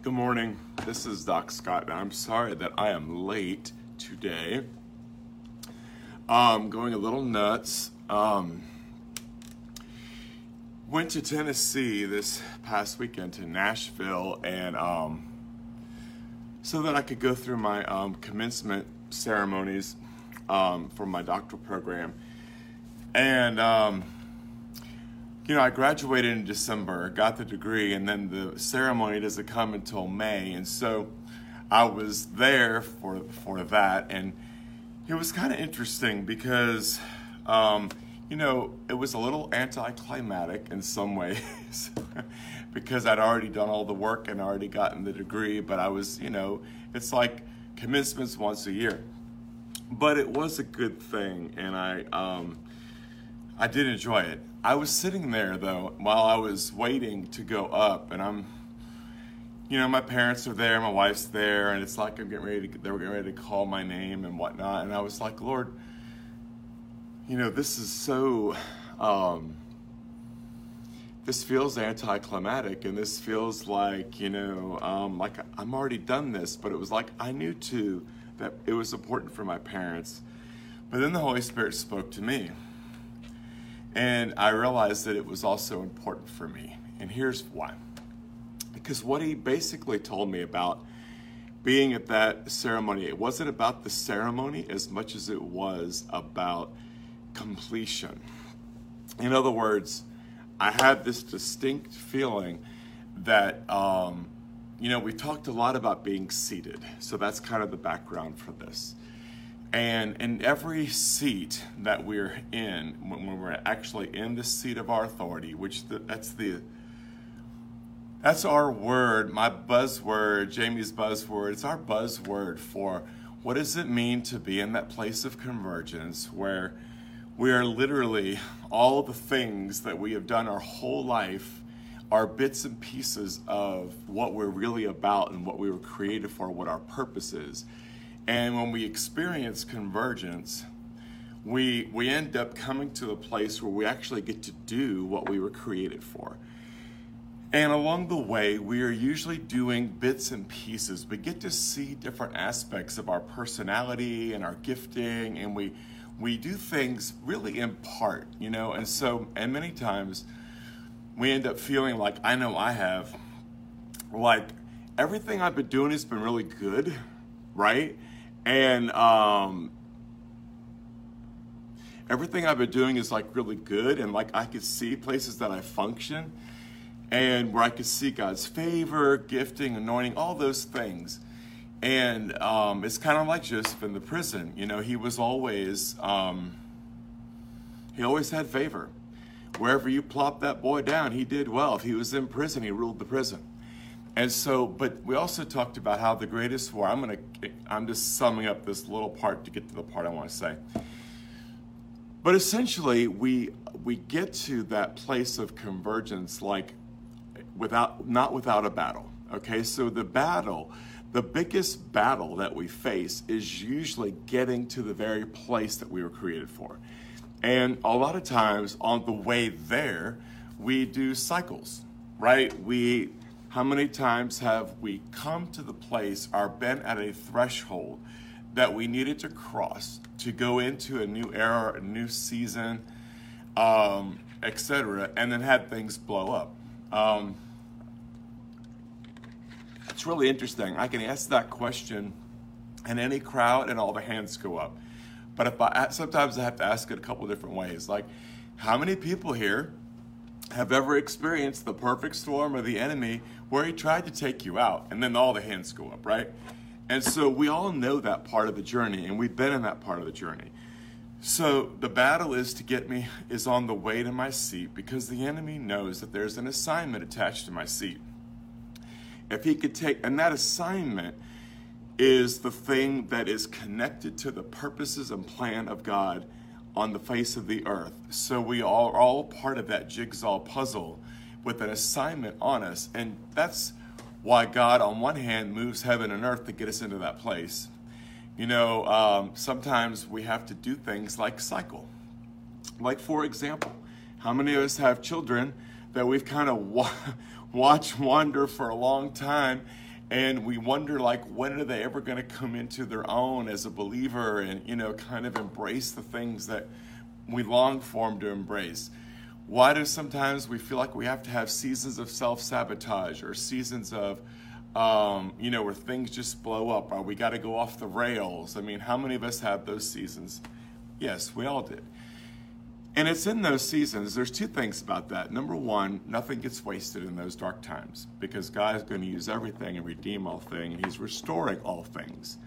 Good morning. This is Doc Scott, and I'm sorry that I am late today. Um, going a little nuts. Um, went to Tennessee this past weekend to Nashville, and um, so that I could go through my um, commencement ceremonies um, for my doctoral program. And um, you know, I graduated in December, got the degree, and then the ceremony doesn't come until May, and so I was there for for that, and it was kind of interesting because, um, you know, it was a little anticlimactic in some ways because I'd already done all the work and already gotten the degree, but I was, you know, it's like commencements once a year, but it was a good thing, and I. Um, I did enjoy it. I was sitting there though while I was waiting to go up, and I'm, you know, my parents are there, my wife's there, and it's like I'm getting ready to. They were getting ready to call my name and whatnot, and I was like, Lord, you know, this is so. Um, this feels anticlimactic, and this feels like you know, um, like I'm already done this, but it was like I knew too that it was important for my parents. But then the Holy Spirit spoke to me and I realized that it was also important for me. And here's why. Because what he basically told me about being at that ceremony, it wasn't about the ceremony as much as it was about completion. In other words, I had this distinct feeling that, um, you know, we talked a lot about being seated. So that's kind of the background for this. And in every seat that we're in, when we're actually in the seat of our authority, which the, that's the that's our word, my buzzword, Jamie's buzzword. It's our buzzword for what does it mean to be in that place of convergence where we are literally all the things that we have done our whole life are bits and pieces of what we're really about and what we were created for, what our purpose is. And when we experience convergence, we, we end up coming to a place where we actually get to do what we were created for. And along the way, we are usually doing bits and pieces. We get to see different aspects of our personality and our gifting, and we we do things really in part, you know. And so, and many times, we end up feeling like I know I have, like everything I've been doing has been really good, right? And um, everything I've been doing is like really good, and like I could see places that I function, and where I could see God's favor, gifting, anointing, all those things. And um, it's kind of like Joseph in the prison. You know, he was always um, he always had favor. Wherever you plop that boy down, he did well. If he was in prison, he ruled the prison. And so, but we also talked about how the greatest war, I'm going to, I'm just summing up this little part to get to the part I want to say. But essentially, we, we get to that place of convergence like without, not without a battle. Okay, so the battle, the biggest battle that we face is usually getting to the very place that we were created for. And a lot of times on the way there, we do cycles, right? We how many times have we come to the place or been at a threshold that we needed to cross to go into a new era, a new season, um, etc., and then had things blow up? Um, it's really interesting. I can ask that question in any crowd, and all the hands go up. But if I sometimes I have to ask it a couple different ways, like how many people here have ever experienced the perfect storm of the enemy where he tried to take you out and then all the hands go up, right? And so we all know that part of the journey and we've been in that part of the journey. So the battle is to get me is on the way to my seat because the enemy knows that there's an assignment attached to my seat. If he could take and that assignment is the thing that is connected to the purposes and plan of God on the face of the earth. So we are all part of that jigsaw puzzle with an assignment on us. And that's why God, on one hand, moves heaven and earth to get us into that place. You know, um, sometimes we have to do things like cycle. Like, for example, how many of us have children that we've kind of wa- watched wander for a long time and we wonder like when are they ever going to come into their own as a believer and you know kind of embrace the things that we long for them to embrace why do sometimes we feel like we have to have seasons of self-sabotage or seasons of um, you know where things just blow up or we got to go off the rails i mean how many of us have those seasons yes we all did and it's in those seasons, there's two things about that. Number one, nothing gets wasted in those dark times because God is going to use everything and redeem all things, and He's restoring all things.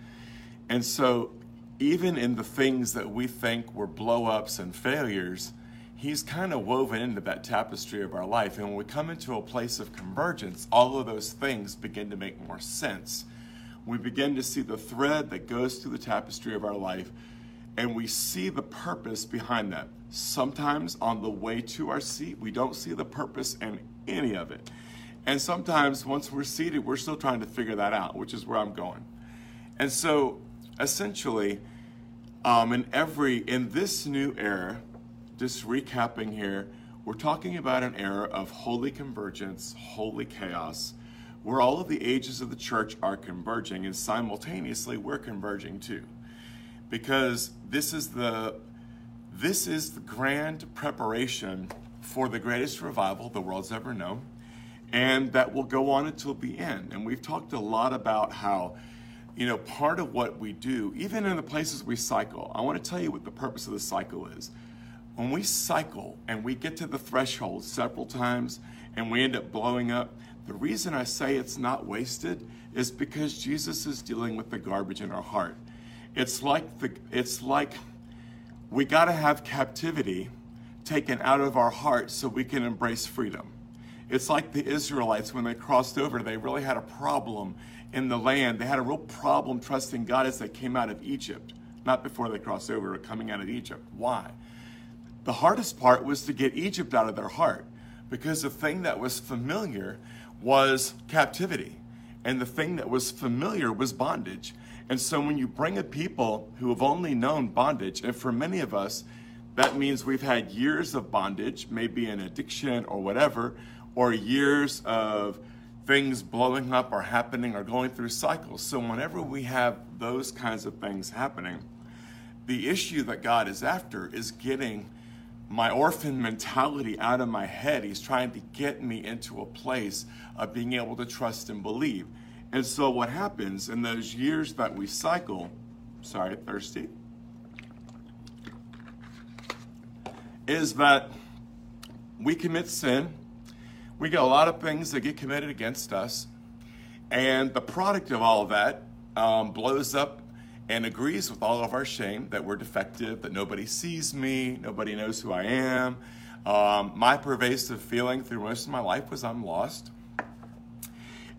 And so, even in the things that we think were blow ups and failures, He's kind of woven into that tapestry of our life. And when we come into a place of convergence, all of those things begin to make more sense. We begin to see the thread that goes through the tapestry of our life, and we see the purpose behind that Sometimes on the way to our seat, we don't see the purpose in any of it. And sometimes once we're seated, we're still trying to figure that out, which is where I'm going. And so essentially, um, in every in this new era, just recapping here, we're talking about an era of holy convergence, holy chaos, where all of the ages of the church are converging, and simultaneously we're converging too. Because this is the this is the grand preparation for the greatest revival the world's ever known, and that will go on until the end. And we've talked a lot about how, you know, part of what we do, even in the places we cycle, I want to tell you what the purpose of the cycle is. When we cycle and we get to the threshold several times and we end up blowing up, the reason I say it's not wasted is because Jesus is dealing with the garbage in our heart. It's like the it's like we got to have captivity taken out of our hearts so we can embrace freedom. It's like the Israelites when they crossed over, they really had a problem in the land. They had a real problem trusting God as they came out of Egypt, not before they crossed over, but coming out of Egypt. Why? The hardest part was to get Egypt out of their heart because the thing that was familiar was captivity, and the thing that was familiar was bondage. And so when you bring a people who have only known bondage, and for many of us, that means we've had years of bondage, maybe an addiction or whatever, or years of things blowing up or happening or going through cycles. So whenever we have those kinds of things happening, the issue that God is after is getting my orphan mentality out of my head. He's trying to get me into a place of being able to trust and believe. And so what happens in those years that we cycle, sorry, thirsty, is that we commit sin. We get a lot of things that get committed against us. And the product of all of that um, blows up and agrees with all of our shame that we're defective, that nobody sees me, nobody knows who I am. Um, my pervasive feeling through most of my life was I'm lost.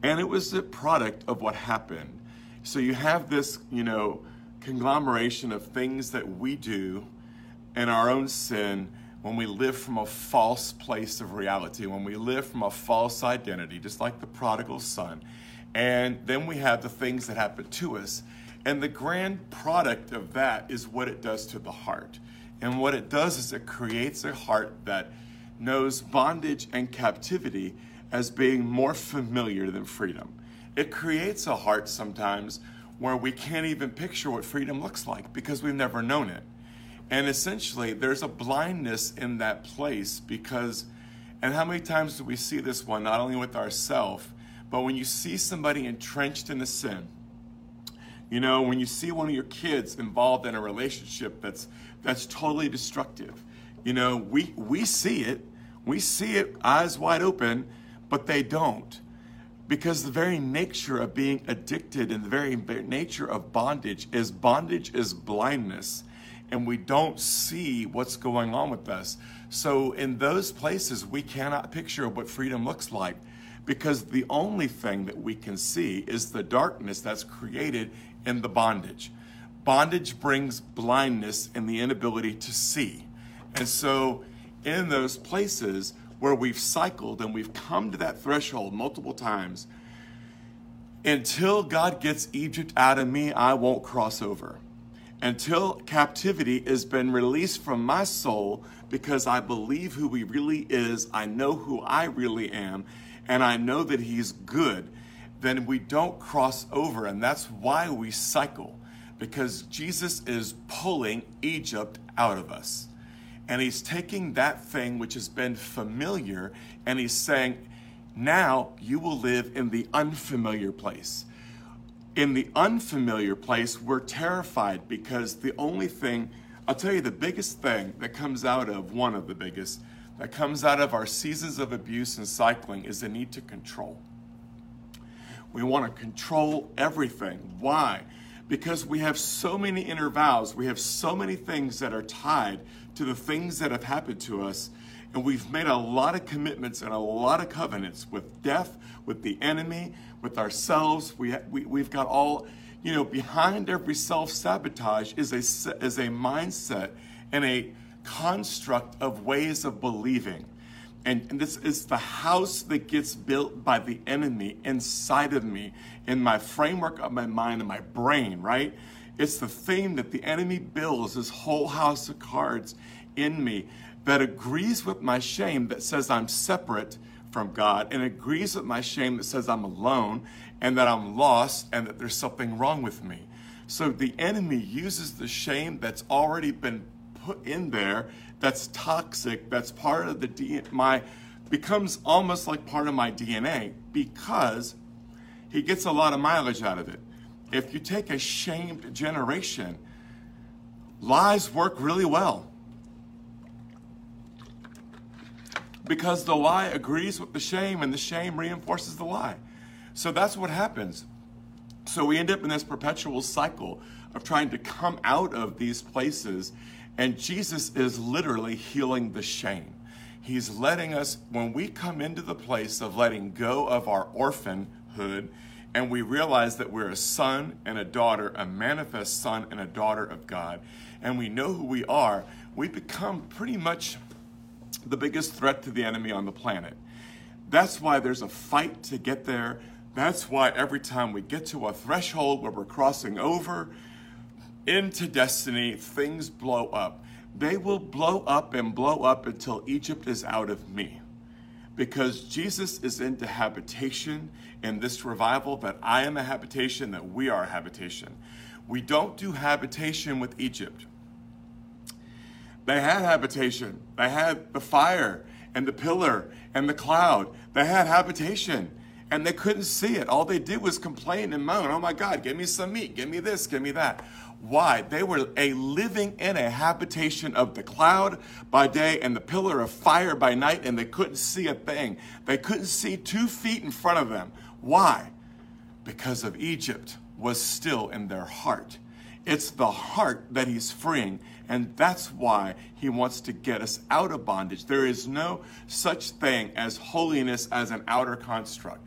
And it was the product of what happened. So you have this, you know, conglomeration of things that we do and our own sin when we live from a false place of reality, when we live from a false identity, just like the prodigal son. And then we have the things that happen to us. And the grand product of that is what it does to the heart. And what it does is it creates a heart that knows bondage and captivity as being more familiar than freedom. It creates a heart sometimes where we can't even picture what freedom looks like because we've never known it. And essentially, there's a blindness in that place because, and how many times do we see this one, not only with ourselves, but when you see somebody entrenched in a sin, you know, when you see one of your kids involved in a relationship that's that's totally destructive, you know, we we see it, we see it eyes wide open, but they don't. Because the very nature of being addicted and the very nature of bondage is bondage is blindness, and we don't see what's going on with us. So, in those places, we cannot picture what freedom looks like because the only thing that we can see is the darkness that's created in the bondage. Bondage brings blindness and the inability to see. And so, in those places, where we've cycled and we've come to that threshold multiple times. Until God gets Egypt out of me, I won't cross over. Until captivity has been released from my soul because I believe who He really is, I know who I really am, and I know that He's good. then we don't cross over. And that's why we cycle, because Jesus is pulling Egypt out of us. And he's taking that thing which has been familiar and he's saying, now you will live in the unfamiliar place. In the unfamiliar place, we're terrified because the only thing, I'll tell you, the biggest thing that comes out of, one of the biggest, that comes out of our seasons of abuse and cycling is the need to control. We want to control everything. Why? Because we have so many inner vows, we have so many things that are tied to the things that have happened to us, and we've made a lot of commitments and a lot of covenants with death, with the enemy, with ourselves. We, we, we've got all, you know, behind every self sabotage is a, is a mindset and a construct of ways of believing. And, and, this is the house that gets built by the enemy inside of me, in my framework of my mind and my brain, right? It's the thing that the enemy builds, this whole house of cards in me that agrees with my shame that says I'm separate from God and agrees with my shame that says I'm alone and that I'm lost and that there's something wrong with me. So the enemy uses the shame that's already been in there that's toxic, that's part of the DNA, my becomes almost like part of my DNA because he gets a lot of mileage out of it. If you take a shamed generation, lies work really well. Because the lie agrees with the shame and the shame reinforces the lie. So that's what happens. So we end up in this perpetual cycle of trying to come out of these places and Jesus is literally healing the shame. He's letting us, when we come into the place of letting go of our orphanhood, and we realize that we're a son and a daughter, a manifest son and a daughter of God, and we know who we are, we become pretty much the biggest threat to the enemy on the planet. That's why there's a fight to get there. That's why every time we get to a threshold where we're crossing over, into destiny, things blow up. They will blow up and blow up until Egypt is out of me. Because Jesus is into habitation in this revival, that I am a habitation, that we are a habitation. We don't do habitation with Egypt. They had habitation, they had the fire and the pillar and the cloud, they had habitation and they couldn't see it. All they did was complain and moan, Oh my God, give me some meat, give me this, give me that. Why? They were a living in a habitation of the cloud by day and the pillar of fire by night, and they couldn't see a thing. They couldn't see two feet in front of them. Why? Because of Egypt was still in their heart. It's the heart that he's freeing, and that's why he wants to get us out of bondage. There is no such thing as holiness as an outer construct.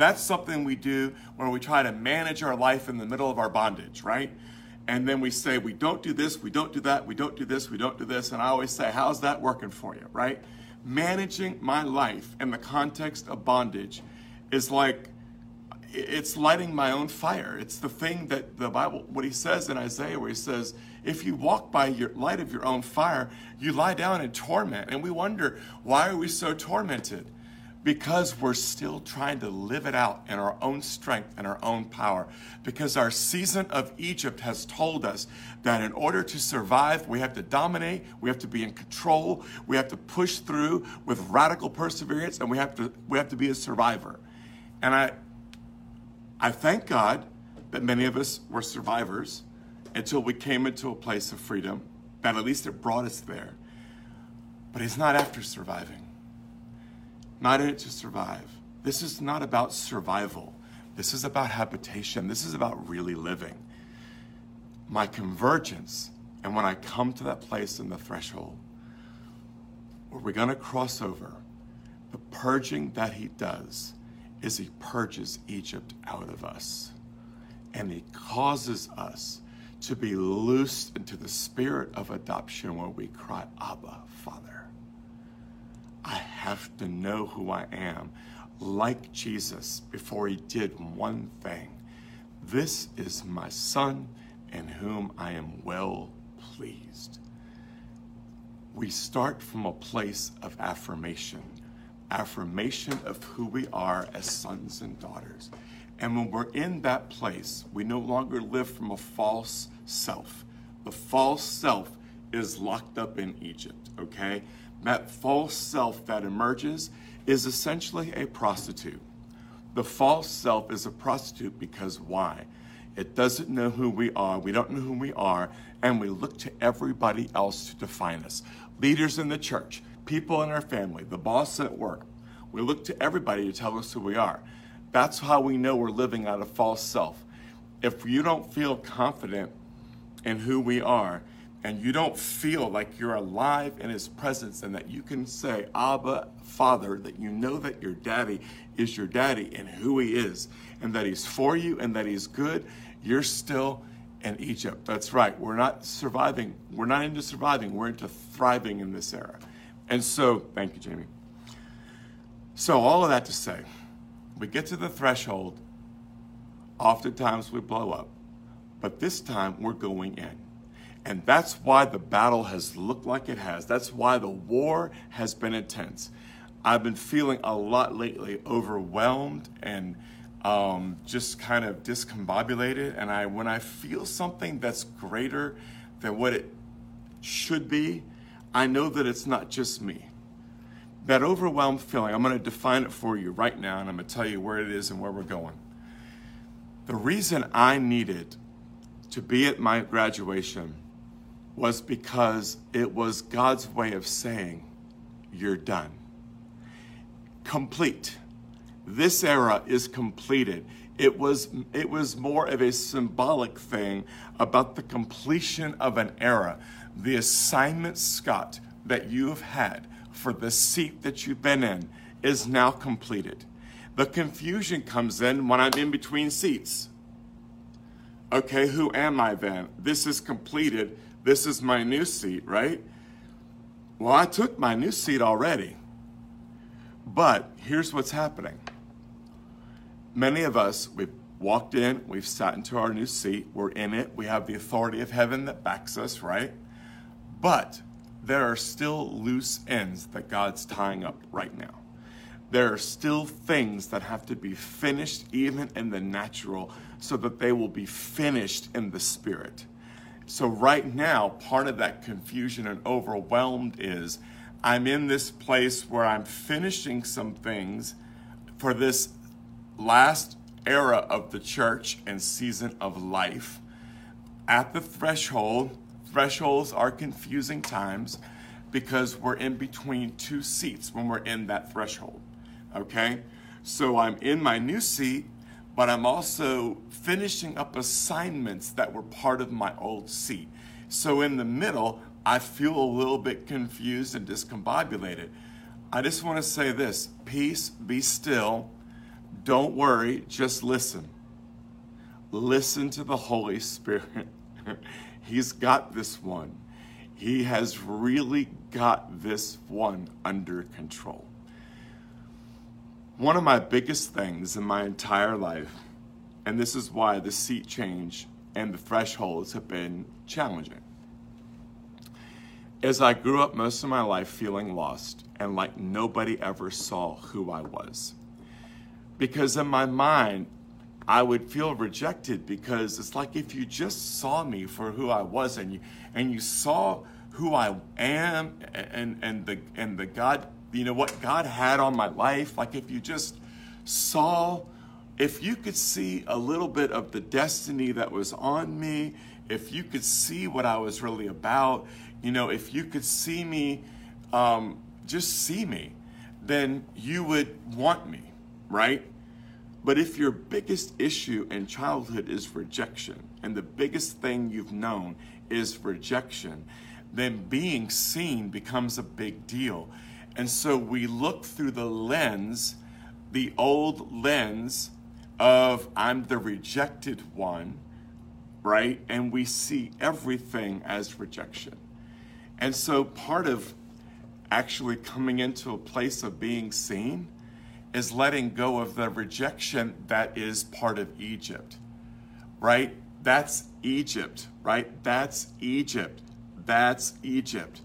That's something we do when we try to manage our life in the middle of our bondage, right? and then we say we don't do this, we don't do that, we don't do this, we don't do this, and I always say, how's that working for you, right? Managing my life in the context of bondage is like it's lighting my own fire. It's the thing that the Bible, what he says in Isaiah, where he says, if you walk by your light of your own fire, you lie down in torment. And we wonder, why are we so tormented? Because we're still trying to live it out in our own strength and our own power. Because our season of Egypt has told us that in order to survive, we have to dominate, we have to be in control, we have to push through with radical perseverance, and we have to we have to be a survivor. And I I thank God that many of us were survivors until we came into a place of freedom, that at least it brought us there. But it's not after surviving not in it to survive. This is not about survival. This is about habitation. This is about really living. My convergence, and when I come to that place in the threshold where we're going to cross over, the purging that he does is he purges Egypt out of us. And he causes us to be loosed into the spirit of adoption where we cry, Abba, Father. Have to know who I am, like Jesus before he did one thing. This is my Son in whom I am well pleased. We start from a place of affirmation, affirmation of who we are as sons and daughters. And when we're in that place, we no longer live from a false self. The false self is locked up in Egypt, okay? That false self that emerges is essentially a prostitute. The false self is a prostitute because why? It doesn't know who we are. We don't know who we are. And we look to everybody else to define us. Leaders in the church, people in our family, the boss at work. We look to everybody to tell us who we are. That's how we know we're living out of false self. If you don't feel confident in who we are, and you don't feel like you're alive in his presence and that you can say, Abba, Father, that you know that your daddy is your daddy and who he is, and that he's for you and that he's good, you're still in Egypt. That's right. We're not surviving. We're not into surviving. We're into thriving in this era. And so, thank you, Jamie. So, all of that to say, we get to the threshold, oftentimes we blow up, but this time we're going in. And that's why the battle has looked like it has. That's why the war has been intense. I've been feeling a lot lately overwhelmed and um, just kind of discombobulated. And I, when I feel something that's greater than what it should be, I know that it's not just me. That overwhelmed feeling, I'm going to define it for you right now, and I'm going to tell you where it is and where we're going. The reason I needed to be at my graduation was because it was God's way of saying, You're done. Complete. This era is completed. It was, it was more of a symbolic thing about the completion of an era. The assignment, Scott, that you have had for the seat that you've been in is now completed. The confusion comes in when I'm in between seats. Okay, who am I then? This is completed this is my new seat, right? Well, I took my new seat already. But here's what's happening. Many of us, we've walked in, we've sat into our new seat, we're in it, we have the authority of heaven that backs us, right? But there are still loose ends that God's tying up right now. There are still things that have to be finished, even in the natural, so that they will be finished in the spirit. So, right now, part of that confusion and overwhelmed is I'm in this place where I'm finishing some things for this last era of the church and season of life. At the threshold, thresholds are confusing times because we're in between two seats when we're in that threshold. Okay? So I'm in my new seat but I'm also finishing up assignments that were part of my old seat. So in the middle, I feel a little bit confused and discombobulated. I just want to say this peace, be still. Don't worry, just listen. Listen to the Holy Spirit. He's got this one. He has really got this one under control. One of my biggest things in my entire life, and this is why the seat change and the thresholds have been challenging, is I grew up most of my life feeling lost and like nobody ever saw who I was. Because in my mind, I would feel rejected because it's like if you just saw me for who I was and you and you saw who I am and and the and the God you know, what God had on my life. Like if you just saw, if you could see a little bit of the destiny that was on me, if you could see what I was really about, you know, if you could see me, um, just see me, then you would want me, right? But if your biggest issue in childhood is rejection, and the biggest thing you've known is rejection, then being seen becomes a big deal. And so we look through the lens, the old lens of I'm the rejected one, right? And we see everything as rejection. And so part of actually coming into a place of being seen is letting go of the rejection that is part of Egypt, right? That's Egypt, right? That's Egypt. That's Egypt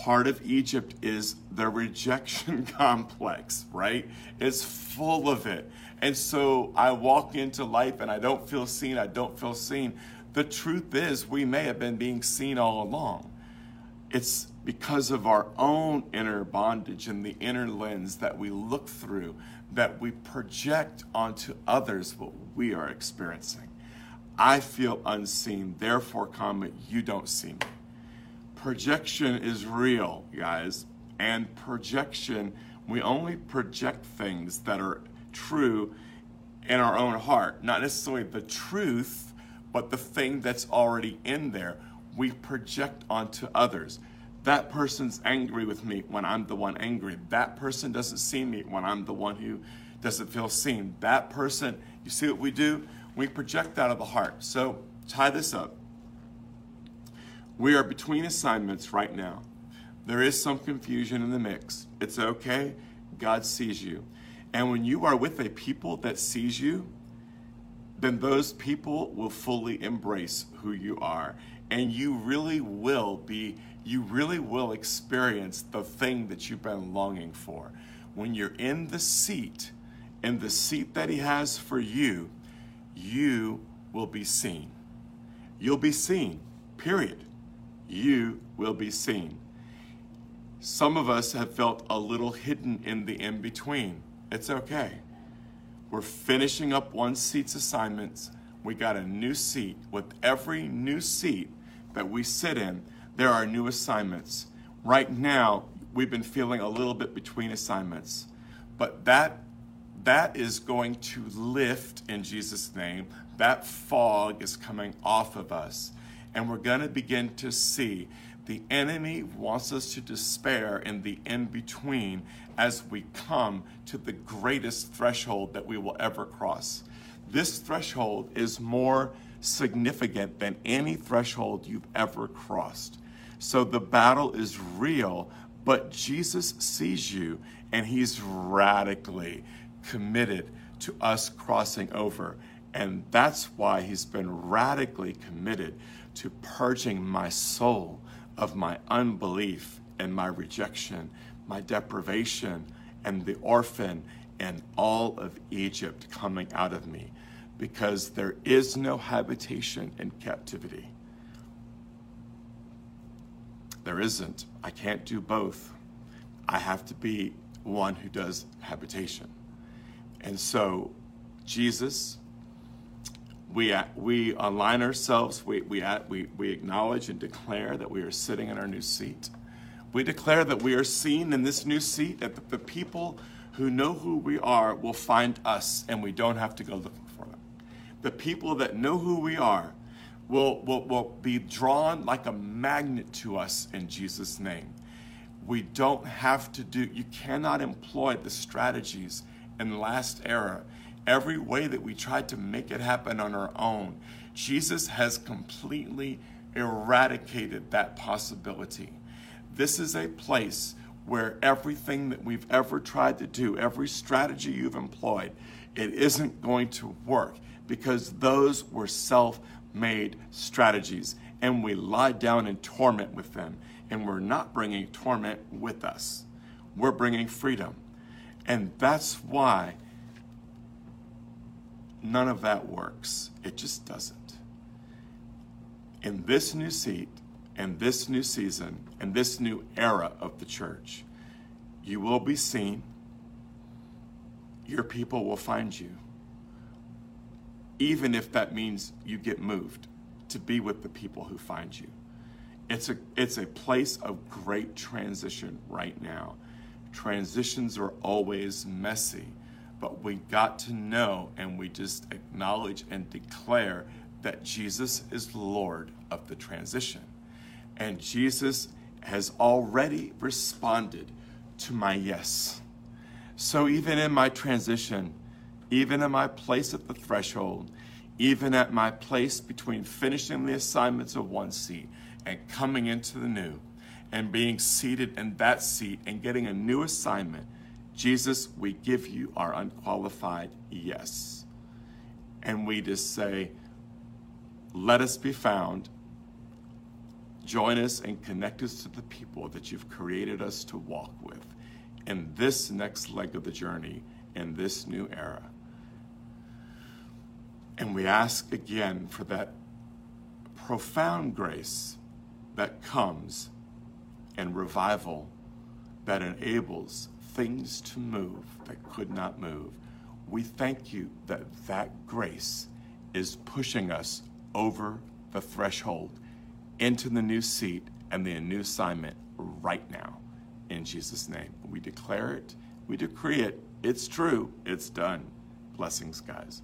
part of Egypt is the rejection complex, right? It's full of it. And so I walk into life and I don't feel seen, I don't feel seen. The truth is, we may have been being seen all along. It's because of our own inner bondage and the inner lens that we look through that we project onto others what we are experiencing. I feel unseen, therefore, comment, you don't see me. Projection is real, guys. And projection, we only project things that are true in our own heart, not necessarily the truth, but the thing that's already in there. We project onto others. That person's angry with me when I'm the one angry. That person doesn't see me when I'm the one who doesn't feel seen. That person, you see what we do? We project out of the heart. So tie this up. We are between assignments right now. There is some confusion in the mix. It's okay. God sees you. And when you are with a people that sees you, then those people will fully embrace who you are. And you really will be, you really will experience the thing that you've been longing for. When you're in the seat, in the seat that He has for you, you will be seen. You'll be seen, period. You will be seen. Some of us have felt a little hidden in the in between. It's okay. We're finishing up one seat's assignments. We got a new seat. With every new seat that we sit in, there are new assignments. Right now, we've been feeling a little bit between assignments, but that that is going to lift in Jesus' name. That fog is coming off of us. And we're going to begin to see the enemy wants us to despair in the in between as we come to the greatest threshold that we will ever cross. This threshold is more significant than any threshold you've ever crossed. So the battle is real, but Jesus sees you and he's radically committed to us crossing over. And that's why he's been radically committed to purging my soul of my unbelief and my rejection, my deprivation, and the orphan and all of Egypt coming out of me. Because there is no habitation in captivity. There isn't. I can't do both. I have to be one who does habitation. And so, Jesus, we, uh, we align ourselves, we, we, uh, we, we acknowledge and declare that we are sitting in our new seat. We declare that we are seen in this new seat, that the, people who know who we are will find us and we don't have to go looking for them. The people that know who we are will, will, will be drawn like a magnet to us in Jesus' name. We don't have to do, you cannot employ the strategies in last era, every way that we tried to make it happen on our own, Jesus has completely eradicated that possibility. This is a place where everything that we've ever tried to do, every strategy you've employed, it isn't going to work because those were self made strategies. And we lie down in torment with them. And we're not bringing torment with us, we're bringing freedom. And that's why none of that works. It just doesn't. In this new seat, and this new season, and this new era of the church, you will be seen. Your people will find you. Even if that means you get moved to be with the people who find you. It's a, it's a place of great transition right now. Transitions are always messy, but we got to know and we just acknowledge and declare that Jesus is Lord of the transition. And Jesus has already responded to my yes. So even in my transition, even in my place at the threshold, even at my place between finishing the assignments of one seat and coming into the new, and being seated in that seat and getting a new assignment, Jesus, we give you our unqualified yes. And we just say, let us be found join us and connect us to the people that you've created us to walk with in this next leg of the journey in this new era. And we ask again for that profound grace that comes and revival that enables things to move that could not move. We thank you that that grace is pushing us over the threshold into the new seat and the new assignment right now. In Jesus' name, we declare it, we decree it. It's true, it's done. Blessings, guys.